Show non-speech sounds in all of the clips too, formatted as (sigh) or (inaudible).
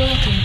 working.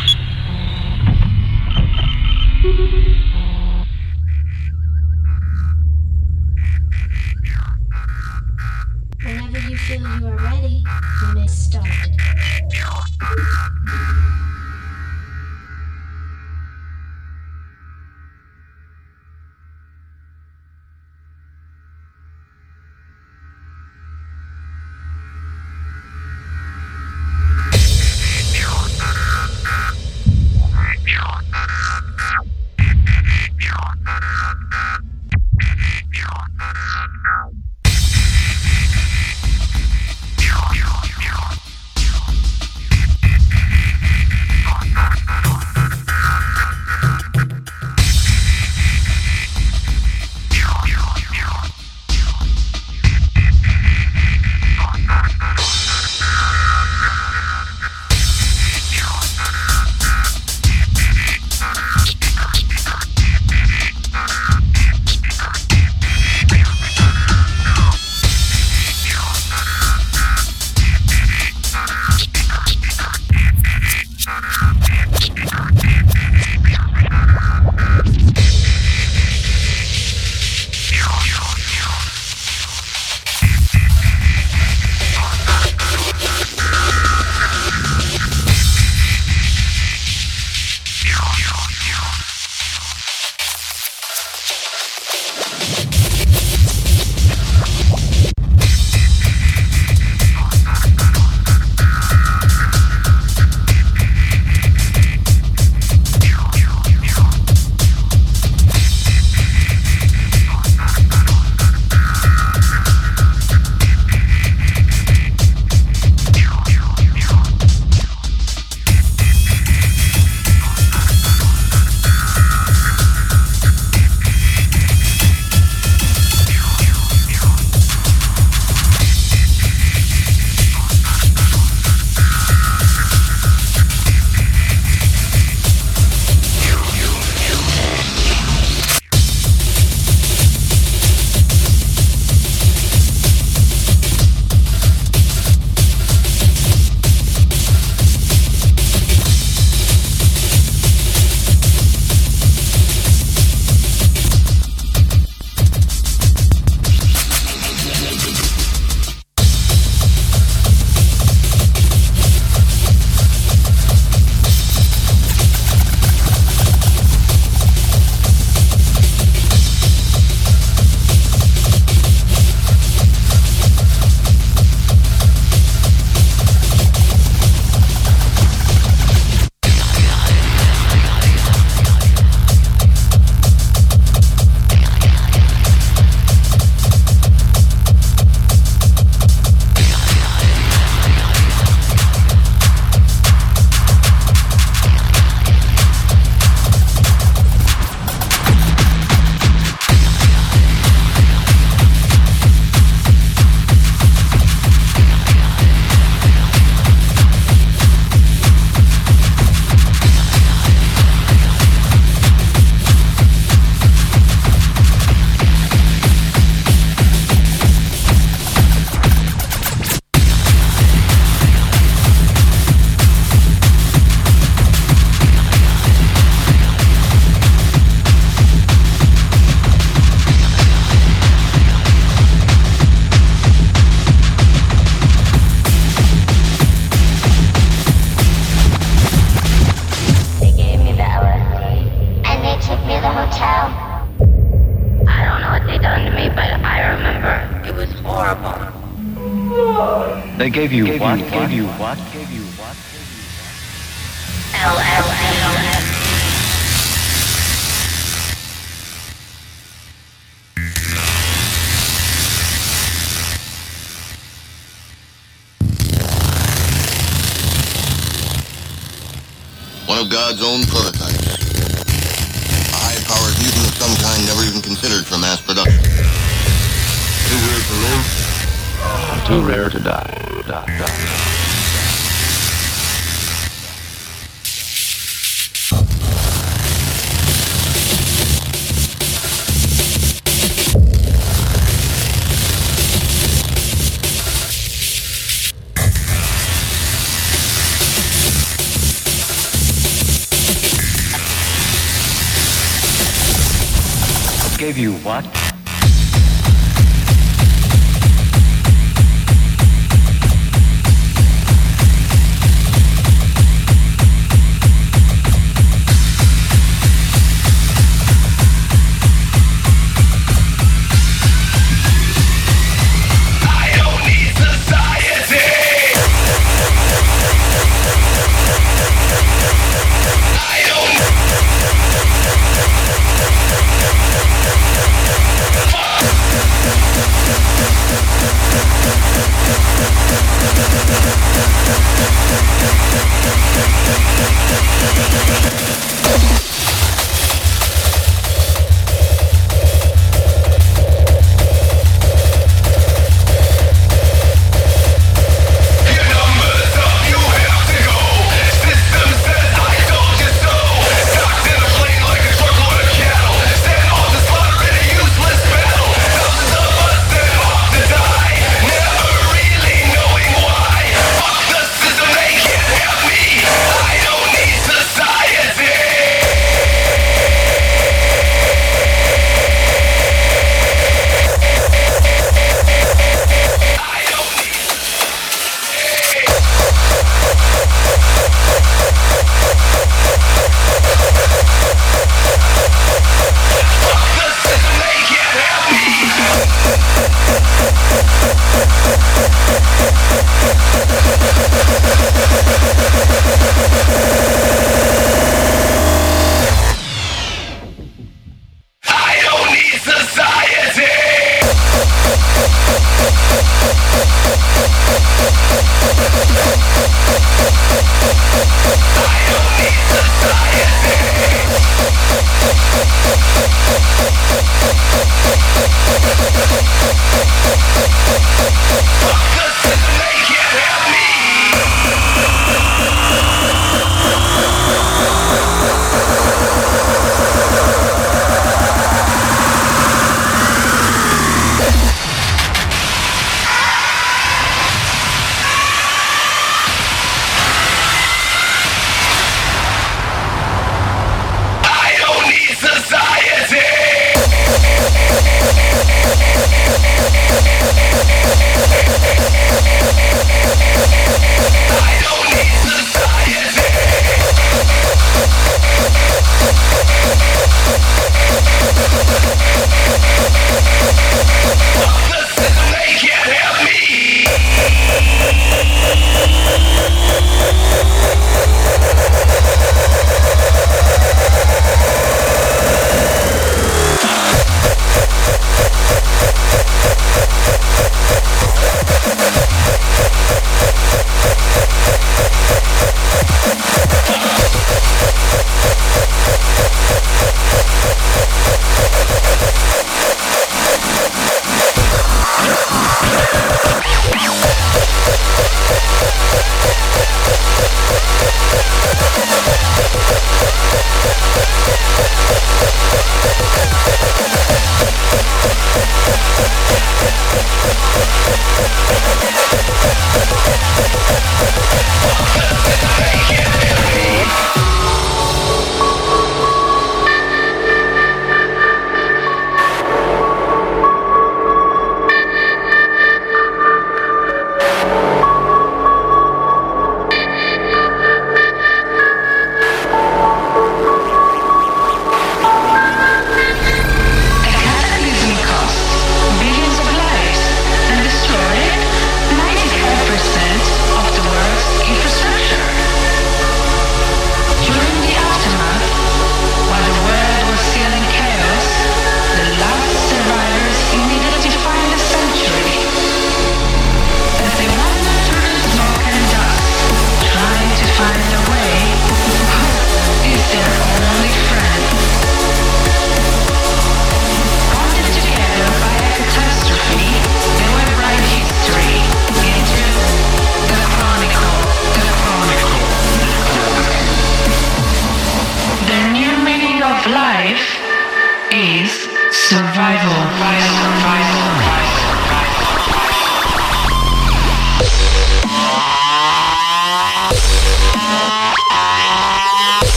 Gave you gave what? You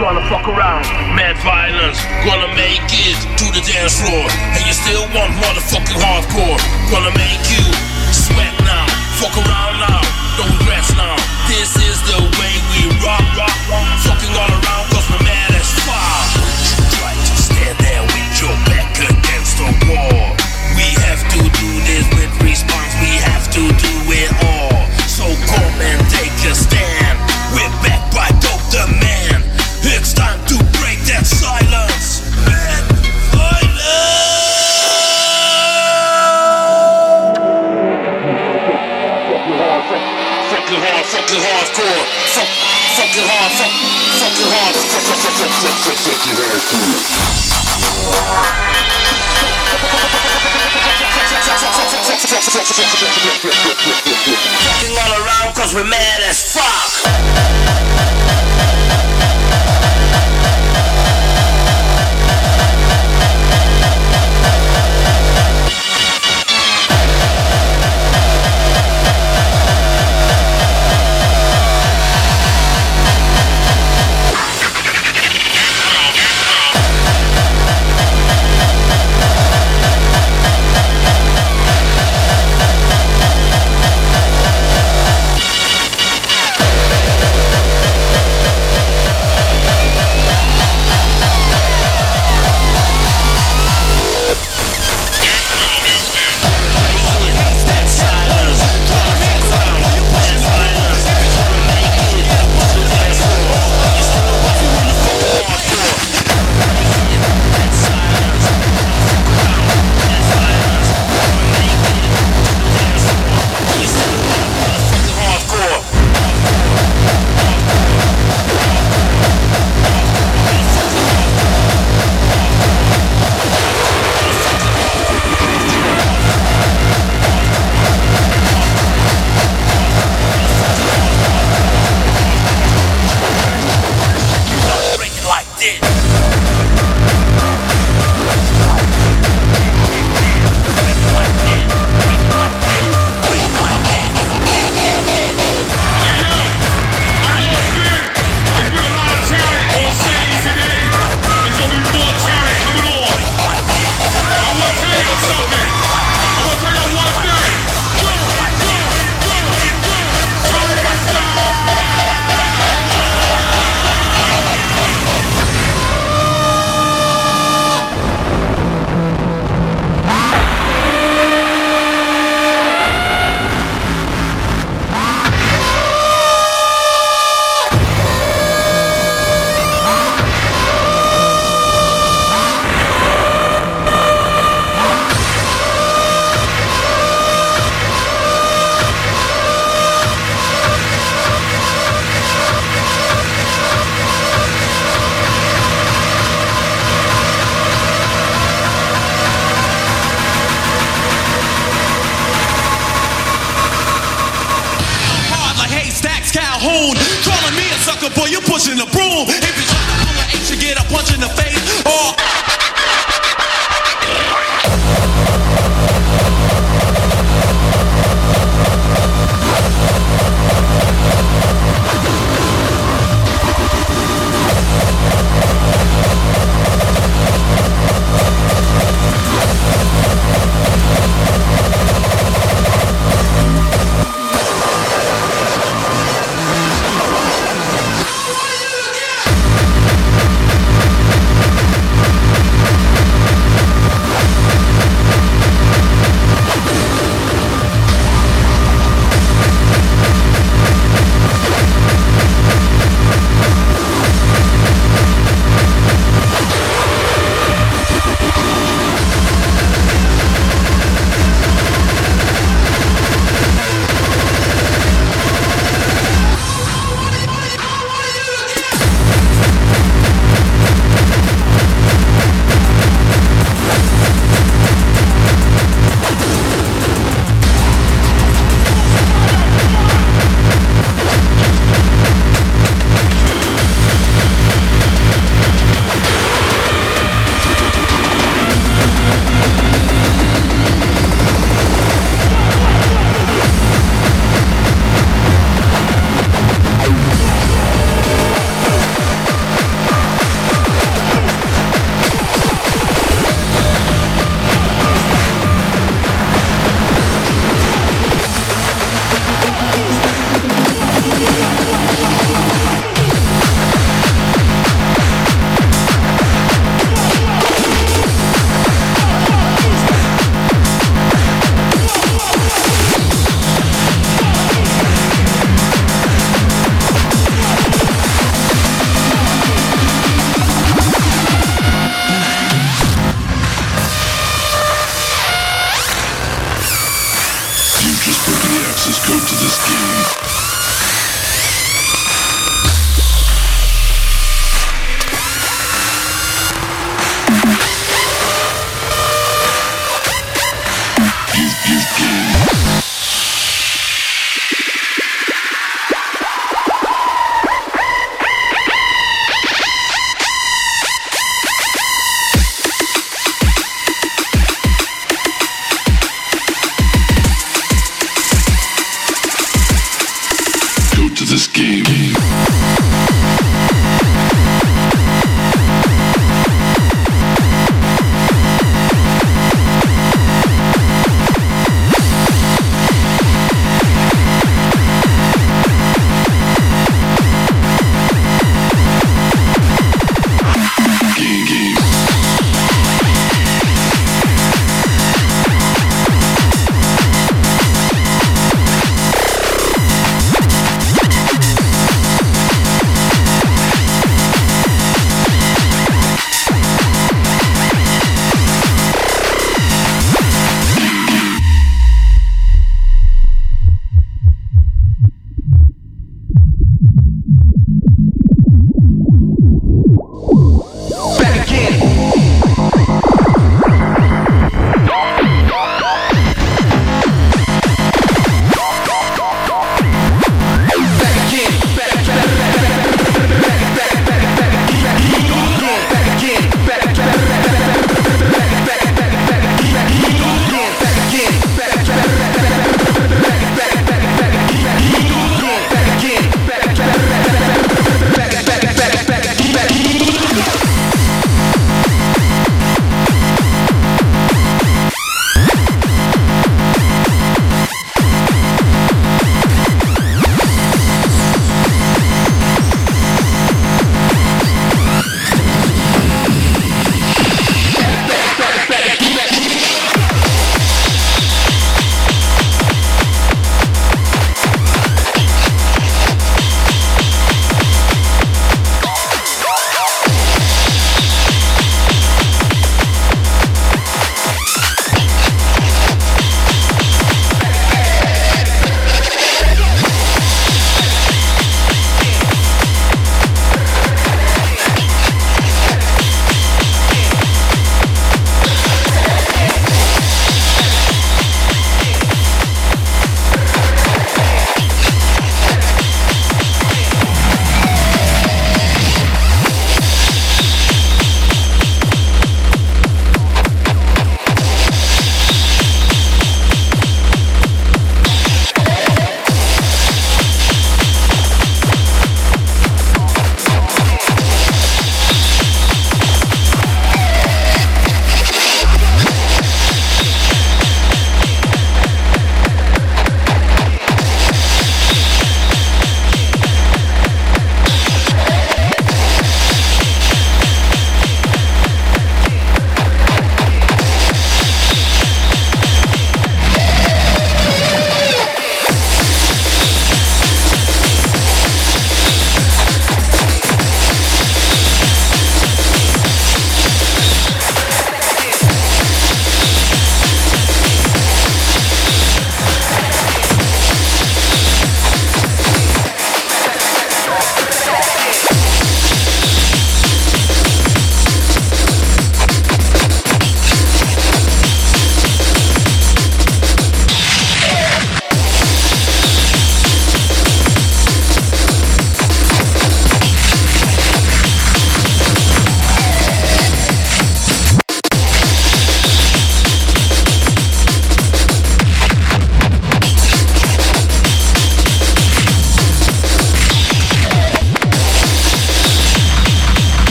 Gonna fuck around. Mad violence, gonna make it to the dance floor. And you still want motherfucking hardcore. Gonna make you sweat now. Fuck around now. Don't rest now. This is the way we rock, rock, rock. Fucking all around cause we're mad as fuck. You try to stand there with your back against the wall. Fucking all around cause we're mad as fuck.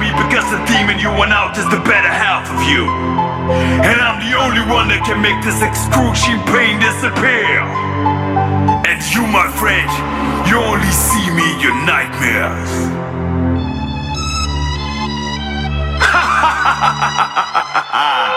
Me because the demon you want out is the better half of you. And I'm the only one that can make this excruciating pain disappear. And you, my friend, you only see me in your nightmares. I (laughs) will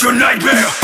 Is your nightmare.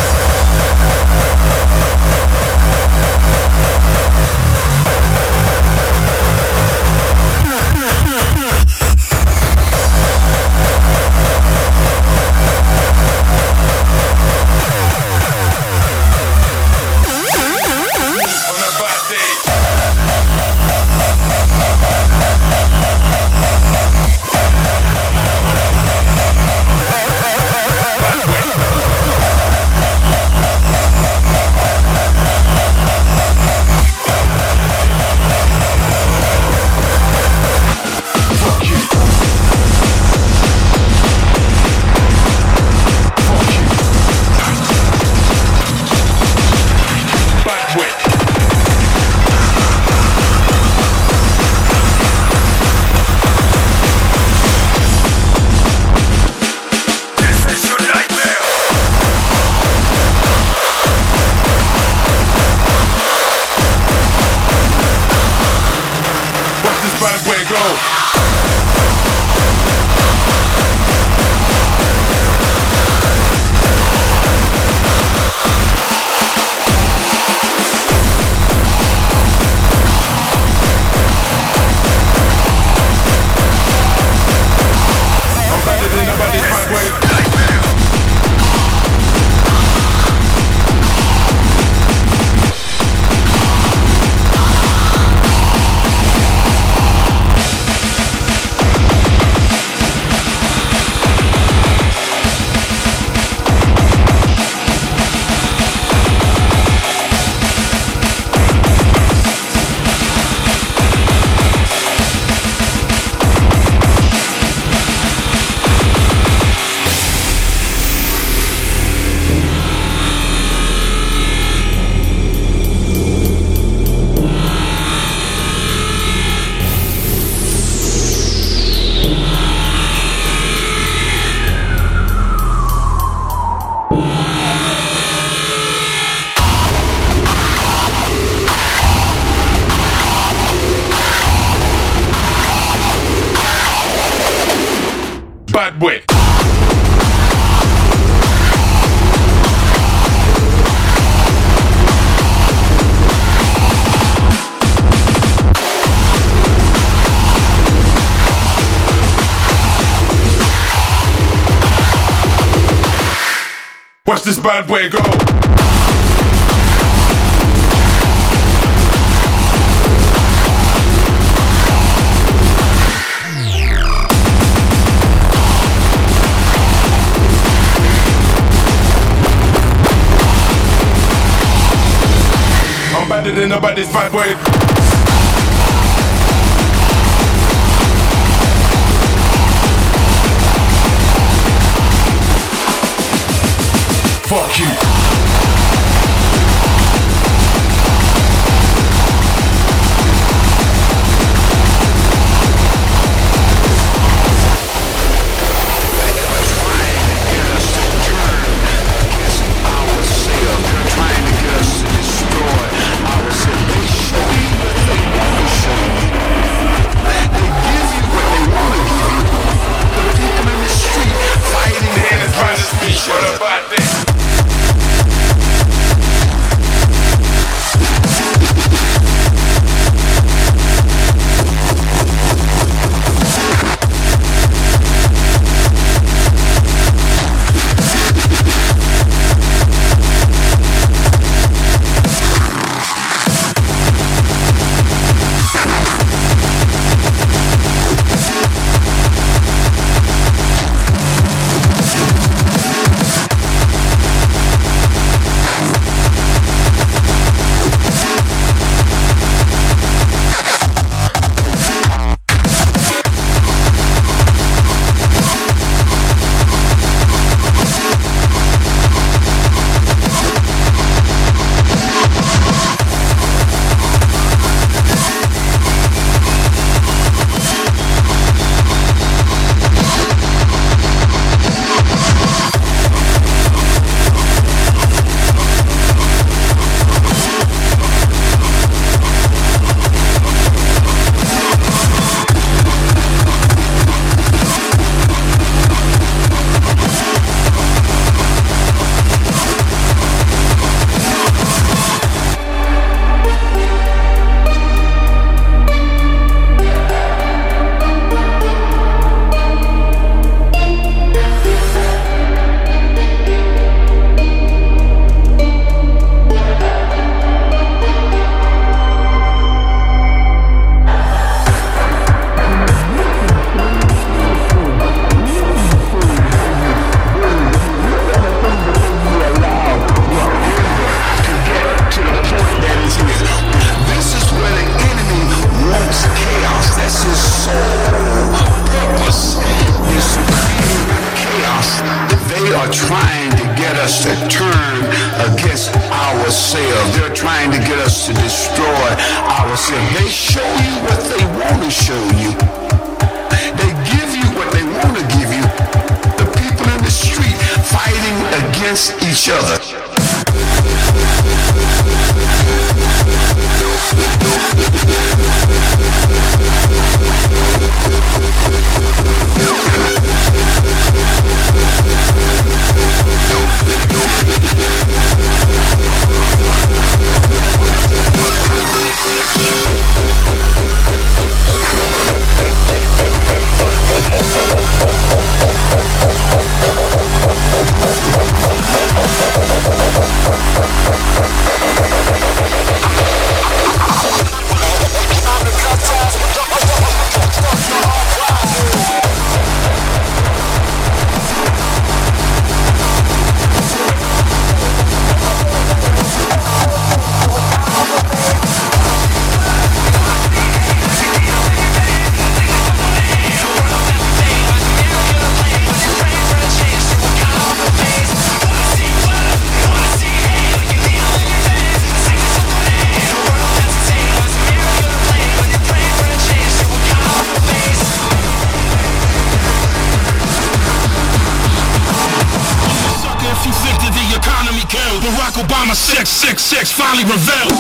666 finally revealed.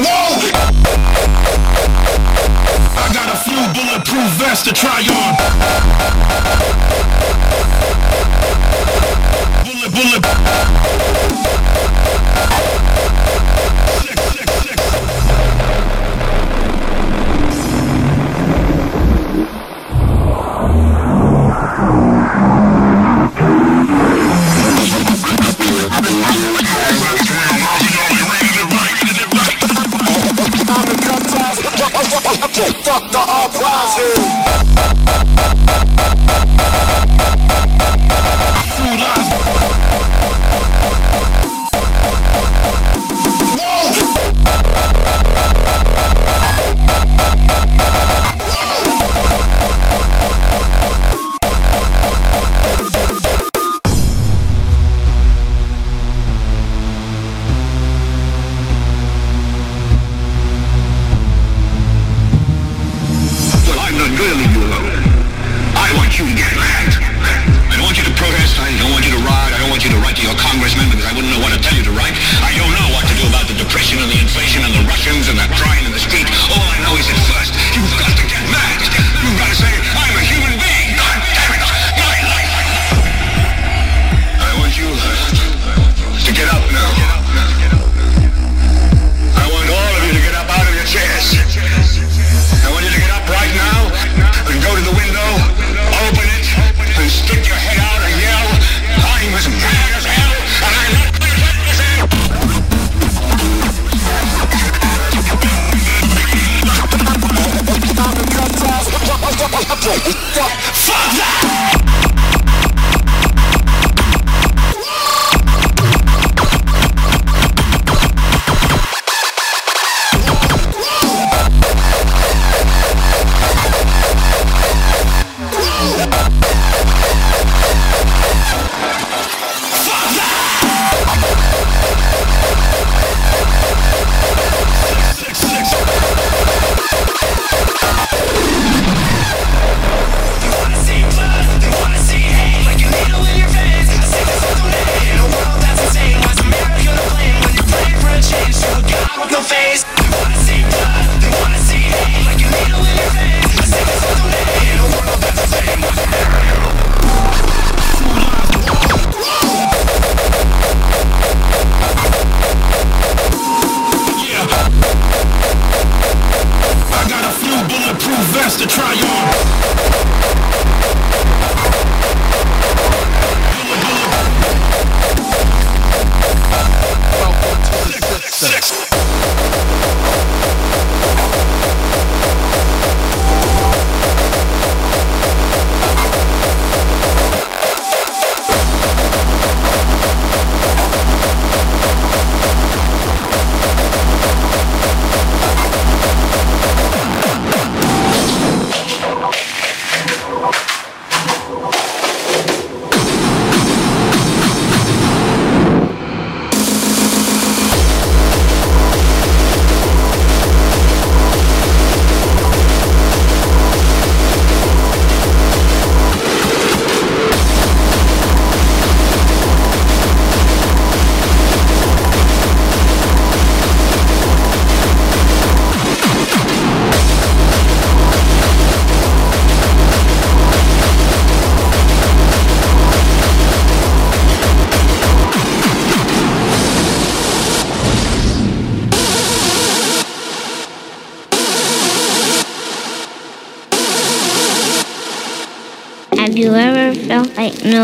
Whoa! I got a few bulletproof vests to try your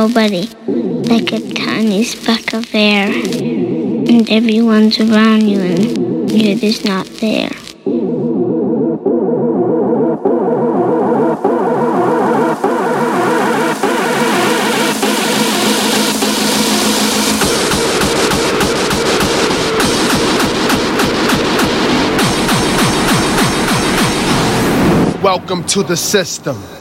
nobody? Like a tiny speck of air. And everyone's around you and you're just not there. Welcome to the system.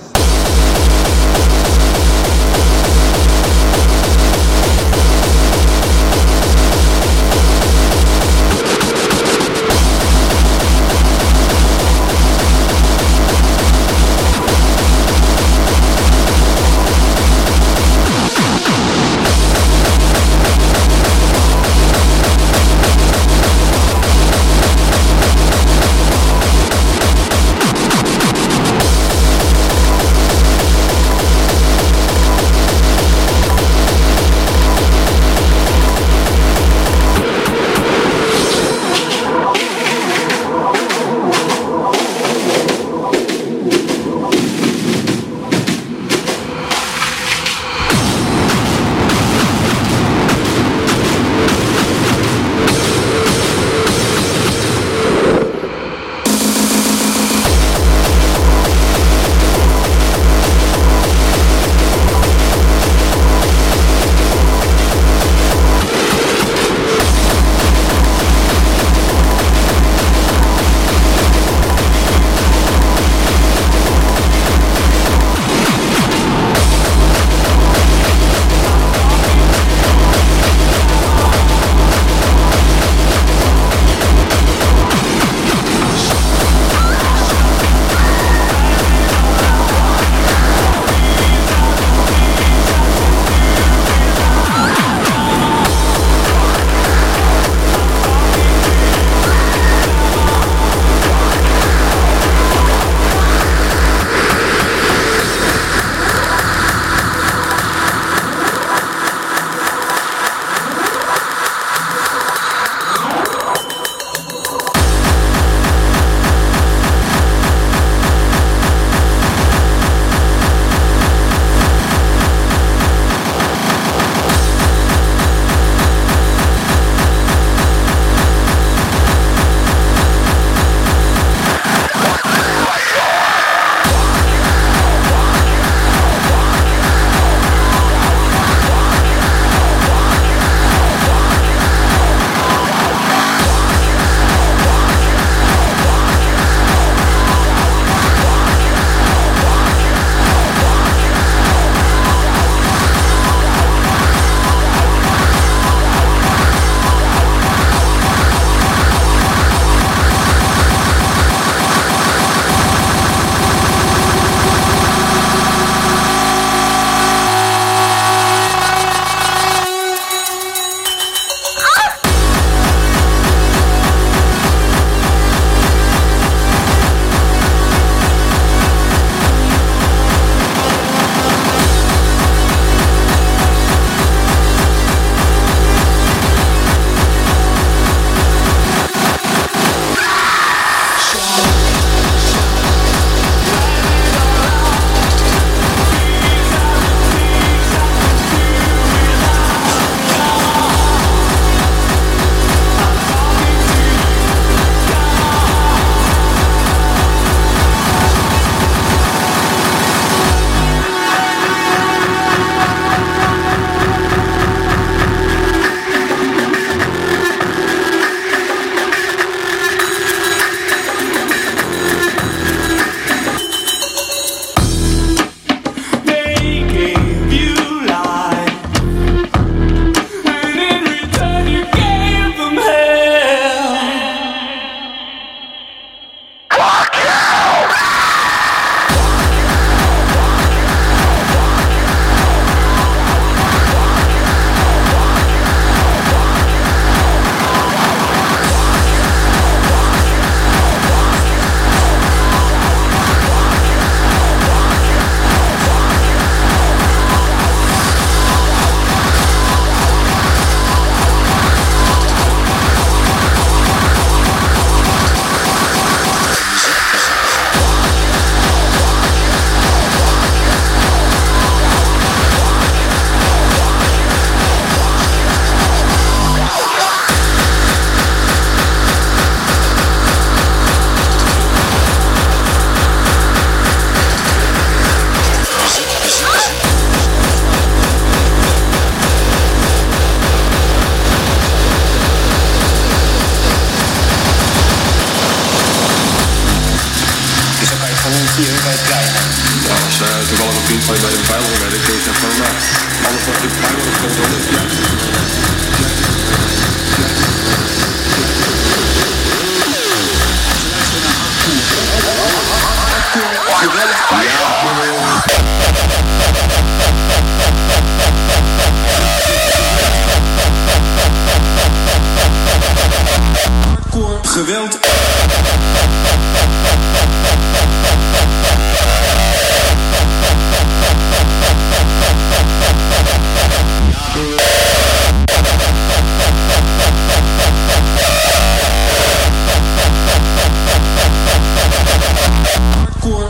geweld.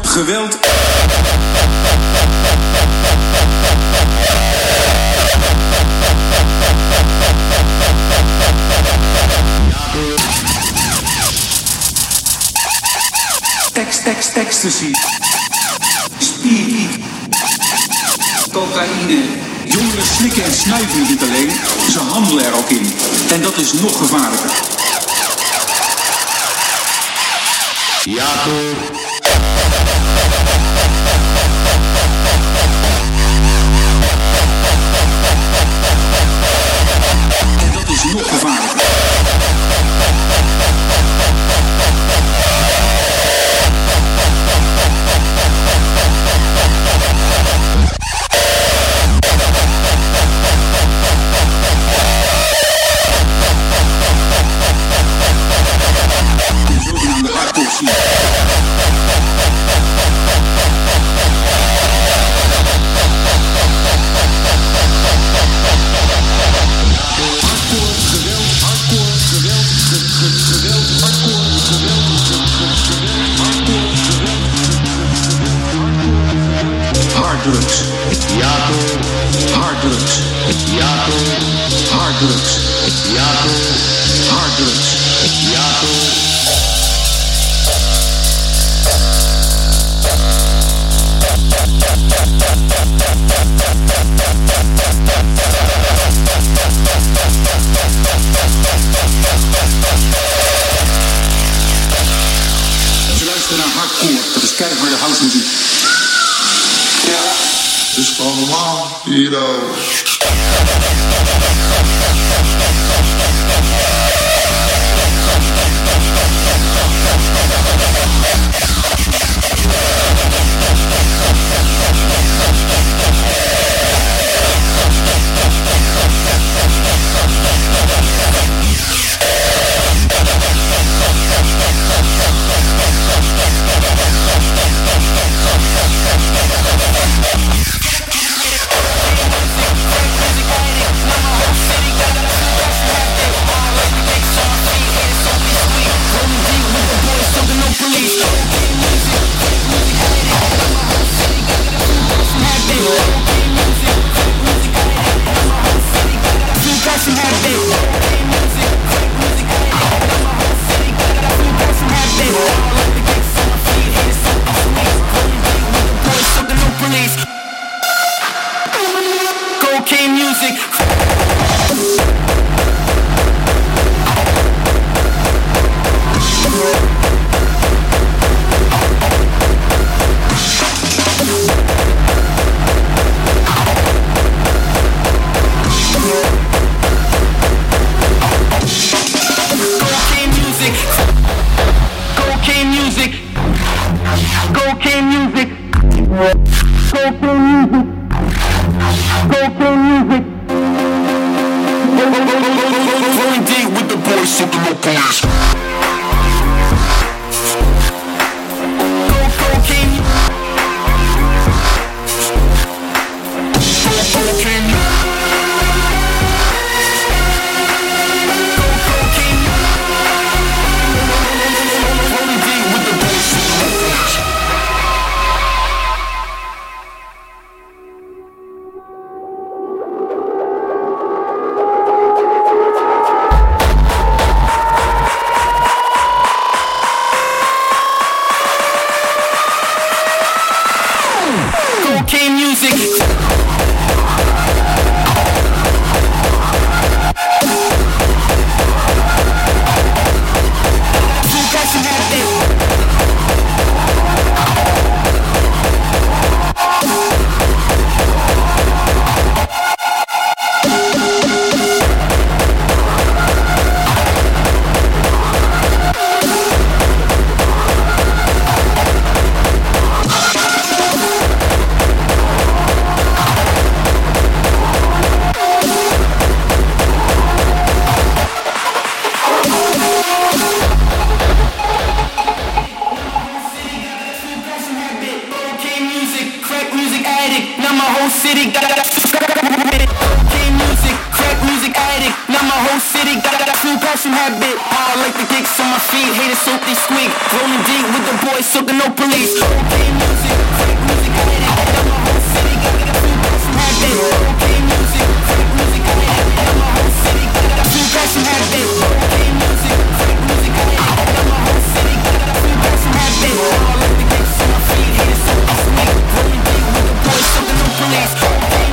Geweld. ecstasy, speed, cocaïne. Jongeren slikken en snuiven niet alleen, ze handelen er ook in. En dat is nog gevaarlijker. Jacob. I like the kicks on my feet, haters soak they squeak. Rolling deep with the boys, soaking no police. Game music, crack music addict. Now my whole city got that full passion habit. Game music, crack music addict. Now my whole city got full passion habit. Game music, music addict. Now my whole city got that full passion habit. How I like the kicks on my feet, haters soak they squeak. Rolling deep with the boys, soaking no police. Game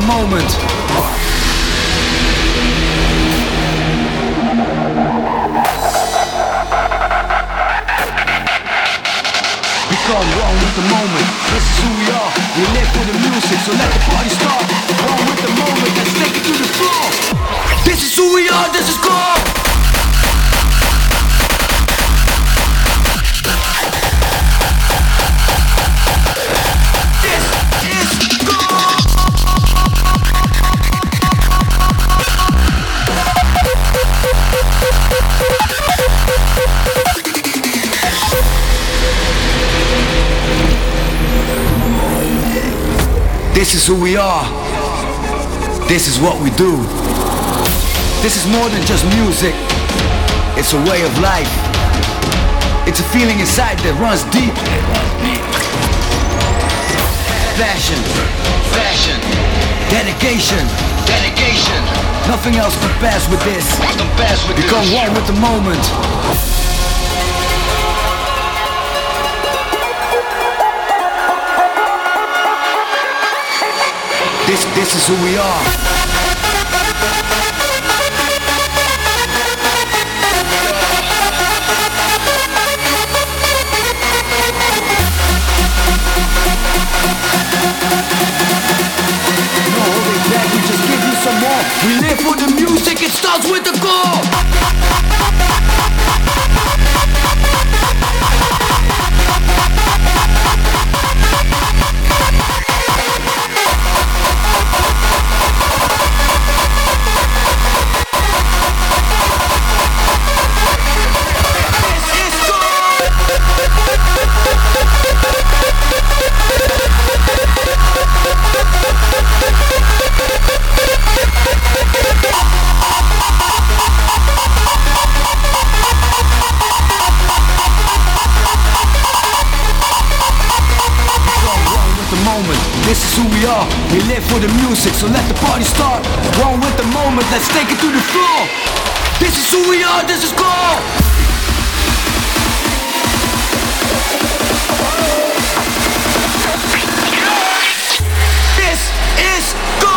the moment. Who we are. This is what we do. This is more than just music. It's a way of life. It's a feeling inside that runs deep. Passion, fashion, dedication, dedication. Nothing else compares with this. Compares with Become this. one with the moment. This, this is who we are. We just give you some more. We live for the music, it starts with the goal. This is who we are, we live for the music, so let the party start. Wrong with the moment, let's take it to the floor. This is who we are, this is gold. This is gold.